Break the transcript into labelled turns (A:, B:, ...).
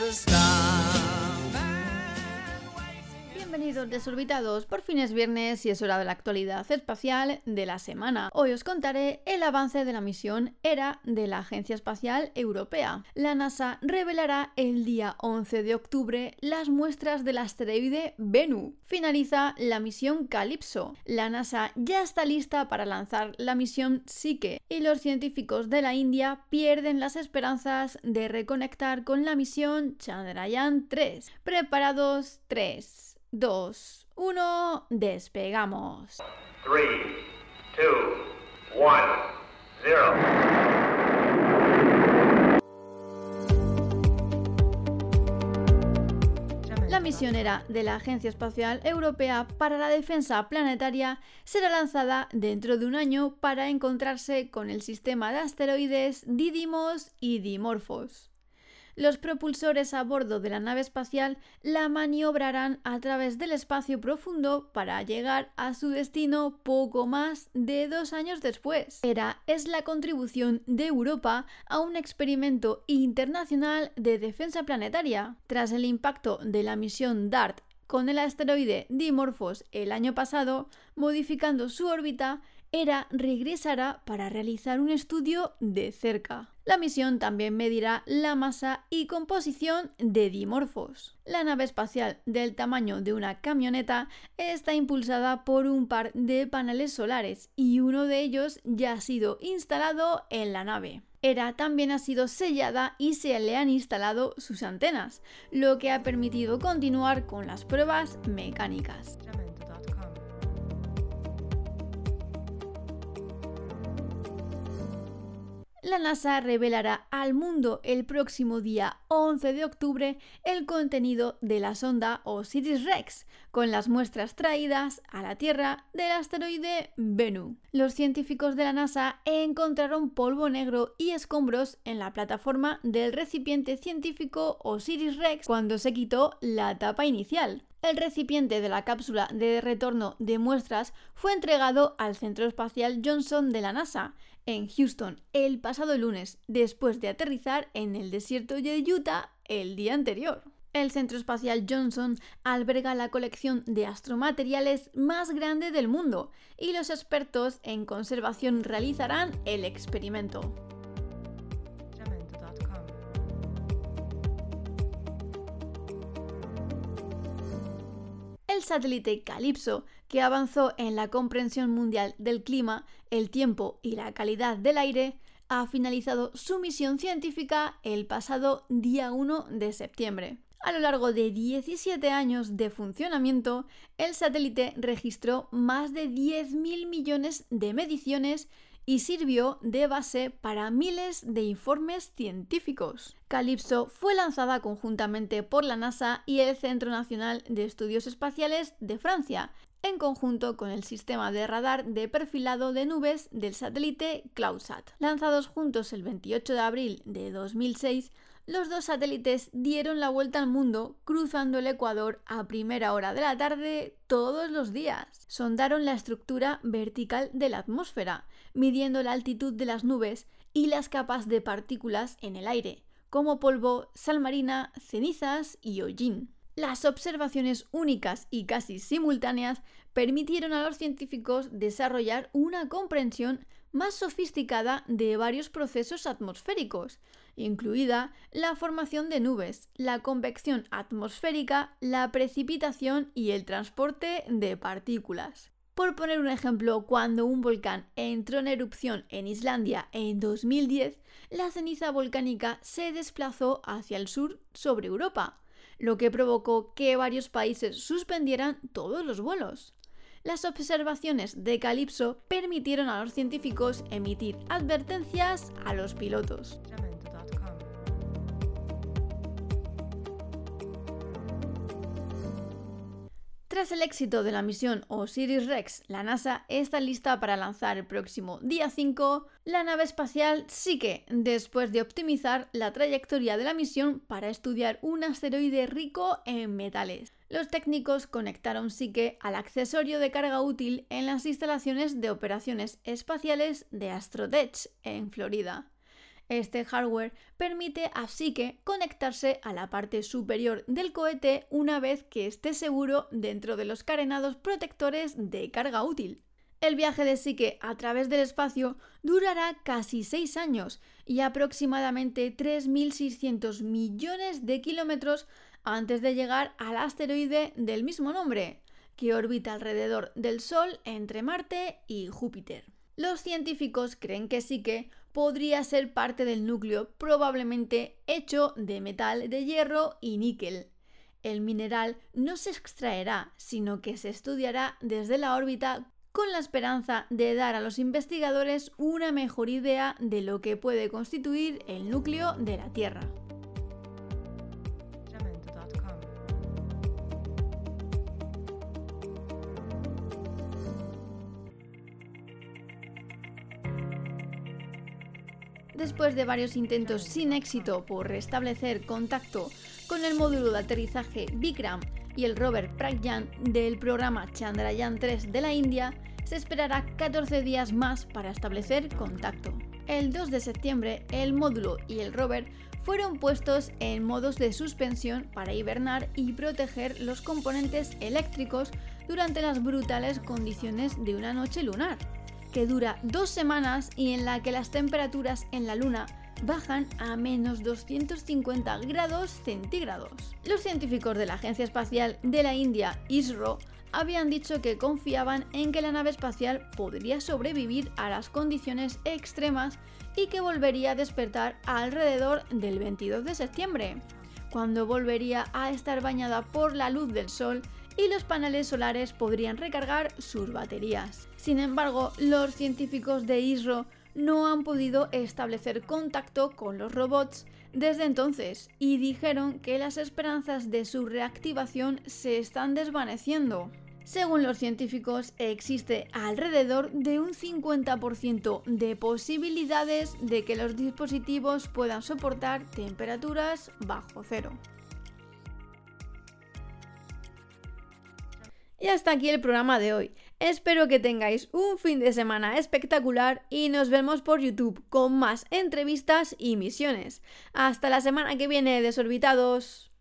A: as a
B: Bienvenidos desorbitados, por fin es viernes y es hora de la actualidad espacial de la semana. Hoy os contaré el avance de la misión ERA de la Agencia Espacial Europea. La NASA revelará el día 11 de octubre las muestras del asteroide Bennu. Finaliza la misión Calypso. La NASA ya está lista para lanzar la misión Psyche y los científicos de la India pierden las esperanzas de reconectar con la misión Chandrayaan 3. Preparados 3. 2, 1, despegamos.
C: 3, 2, 1, 0.
B: La misionera de la Agencia Espacial Europea para la Defensa Planetaria será lanzada dentro de un año para encontrarse con el sistema de asteroides Didymos y Dimorphos. Los propulsores a bordo de la nave espacial la maniobrarán a través del espacio profundo para llegar a su destino poco más de dos años después. ERA es la contribución de Europa a un experimento internacional de defensa planetaria. Tras el impacto de la misión DART con el asteroide Dimorphos el año pasado, modificando su órbita, ERA regresará para realizar un estudio de cerca. La misión también medirá la masa y composición de dimorfos. La nave espacial del tamaño de una camioneta está impulsada por un par de paneles solares y uno de ellos ya ha sido instalado en la nave. ERA también ha sido sellada y se le han instalado sus antenas, lo que ha permitido continuar con las pruebas mecánicas. La NASA revelará al mundo el próximo día 11 de octubre el contenido de la sonda OSIRIS-REx, con las muestras traídas a la Tierra del asteroide Bennu. Los científicos de la NASA encontraron polvo negro y escombros en la plataforma del recipiente científico OSIRIS-REx cuando se quitó la tapa inicial. El recipiente de la cápsula de retorno de muestras fue entregado al Centro Espacial Johnson de la NASA en Houston el pasado lunes, después de aterrizar en el desierto de Utah el día anterior. El Centro Espacial Johnson alberga la colección de astromateriales más grande del mundo y los expertos en conservación realizarán el experimento. El satélite Calypso, que avanzó en la comprensión mundial del clima, el tiempo y la calidad del aire, ha finalizado su misión científica el pasado día 1 de septiembre. A lo largo de 17 años de funcionamiento, el satélite registró más de 10.000 millones de mediciones y sirvió de base para miles de informes científicos. Calypso fue lanzada conjuntamente por la NASA y el Centro Nacional de Estudios Espaciales de Francia, en conjunto con el sistema de radar de perfilado de nubes del satélite CloudSat. Lanzados juntos el 28 de abril de 2006, los dos satélites dieron la vuelta al mundo cruzando el Ecuador a primera hora de la tarde todos los días. Sondaron la estructura vertical de la atmósfera, midiendo la altitud de las nubes y las capas de partículas en el aire, como polvo, sal marina, cenizas y hollín. Las observaciones únicas y casi simultáneas permitieron a los científicos desarrollar una comprensión más sofisticada de varios procesos atmosféricos, incluida la formación de nubes, la convección atmosférica, la precipitación y el transporte de partículas. Por poner un ejemplo, cuando un volcán entró en erupción en Islandia en 2010, la ceniza volcánica se desplazó hacia el sur sobre Europa, lo que provocó que varios países suspendieran todos los vuelos. Las observaciones de Calypso permitieron a los científicos emitir advertencias a los pilotos. Tras el éxito de la misión Osiris-Rex, la NASA está lista para lanzar el próximo día 5 la nave espacial Psyche, después de optimizar la trayectoria de la misión para estudiar un asteroide rico en metales. Los técnicos conectaron Psyche al accesorio de carga útil en las instalaciones de operaciones espaciales de Astrotech, en Florida. Este hardware permite a Psyche conectarse a la parte superior del cohete una vez que esté seguro dentro de los carenados protectores de carga útil. El viaje de Psyche a través del espacio durará casi 6 años y aproximadamente 3.600 millones de kilómetros antes de llegar al asteroide del mismo nombre, que orbita alrededor del Sol entre Marte y Júpiter. Los científicos creen que Psyche podría ser parte del núcleo probablemente hecho de metal de hierro y níquel. El mineral no se extraerá, sino que se estudiará desde la órbita con la esperanza de dar a los investigadores una mejor idea de lo que puede constituir el núcleo de la Tierra. Después de varios intentos sin éxito por restablecer contacto con el módulo de aterrizaje Vikram y el rover Pragyan del programa Chandrayaan 3 de la India, se esperará 14 días más para establecer contacto. El 2 de septiembre, el módulo y el rover fueron puestos en modos de suspensión para hibernar y proteger los componentes eléctricos durante las brutales condiciones de una noche lunar que dura dos semanas y en la que las temperaturas en la Luna bajan a menos 250 grados centígrados. Los científicos de la Agencia Espacial de la India, ISRO, habían dicho que confiaban en que la nave espacial podría sobrevivir a las condiciones extremas y que volvería a despertar alrededor del 22 de septiembre, cuando volvería a estar bañada por la luz del sol y los paneles solares podrían recargar sus baterías. Sin embargo, los científicos de ISRO no han podido establecer contacto con los robots desde entonces y dijeron que las esperanzas de su reactivación se están desvaneciendo. Según los científicos, existe alrededor de un 50% de posibilidades de que los dispositivos puedan soportar temperaturas bajo cero. Y hasta aquí el programa de hoy. Espero que tengáis un fin de semana espectacular y nos vemos por YouTube con más entrevistas y misiones. Hasta la semana que viene, desorbitados.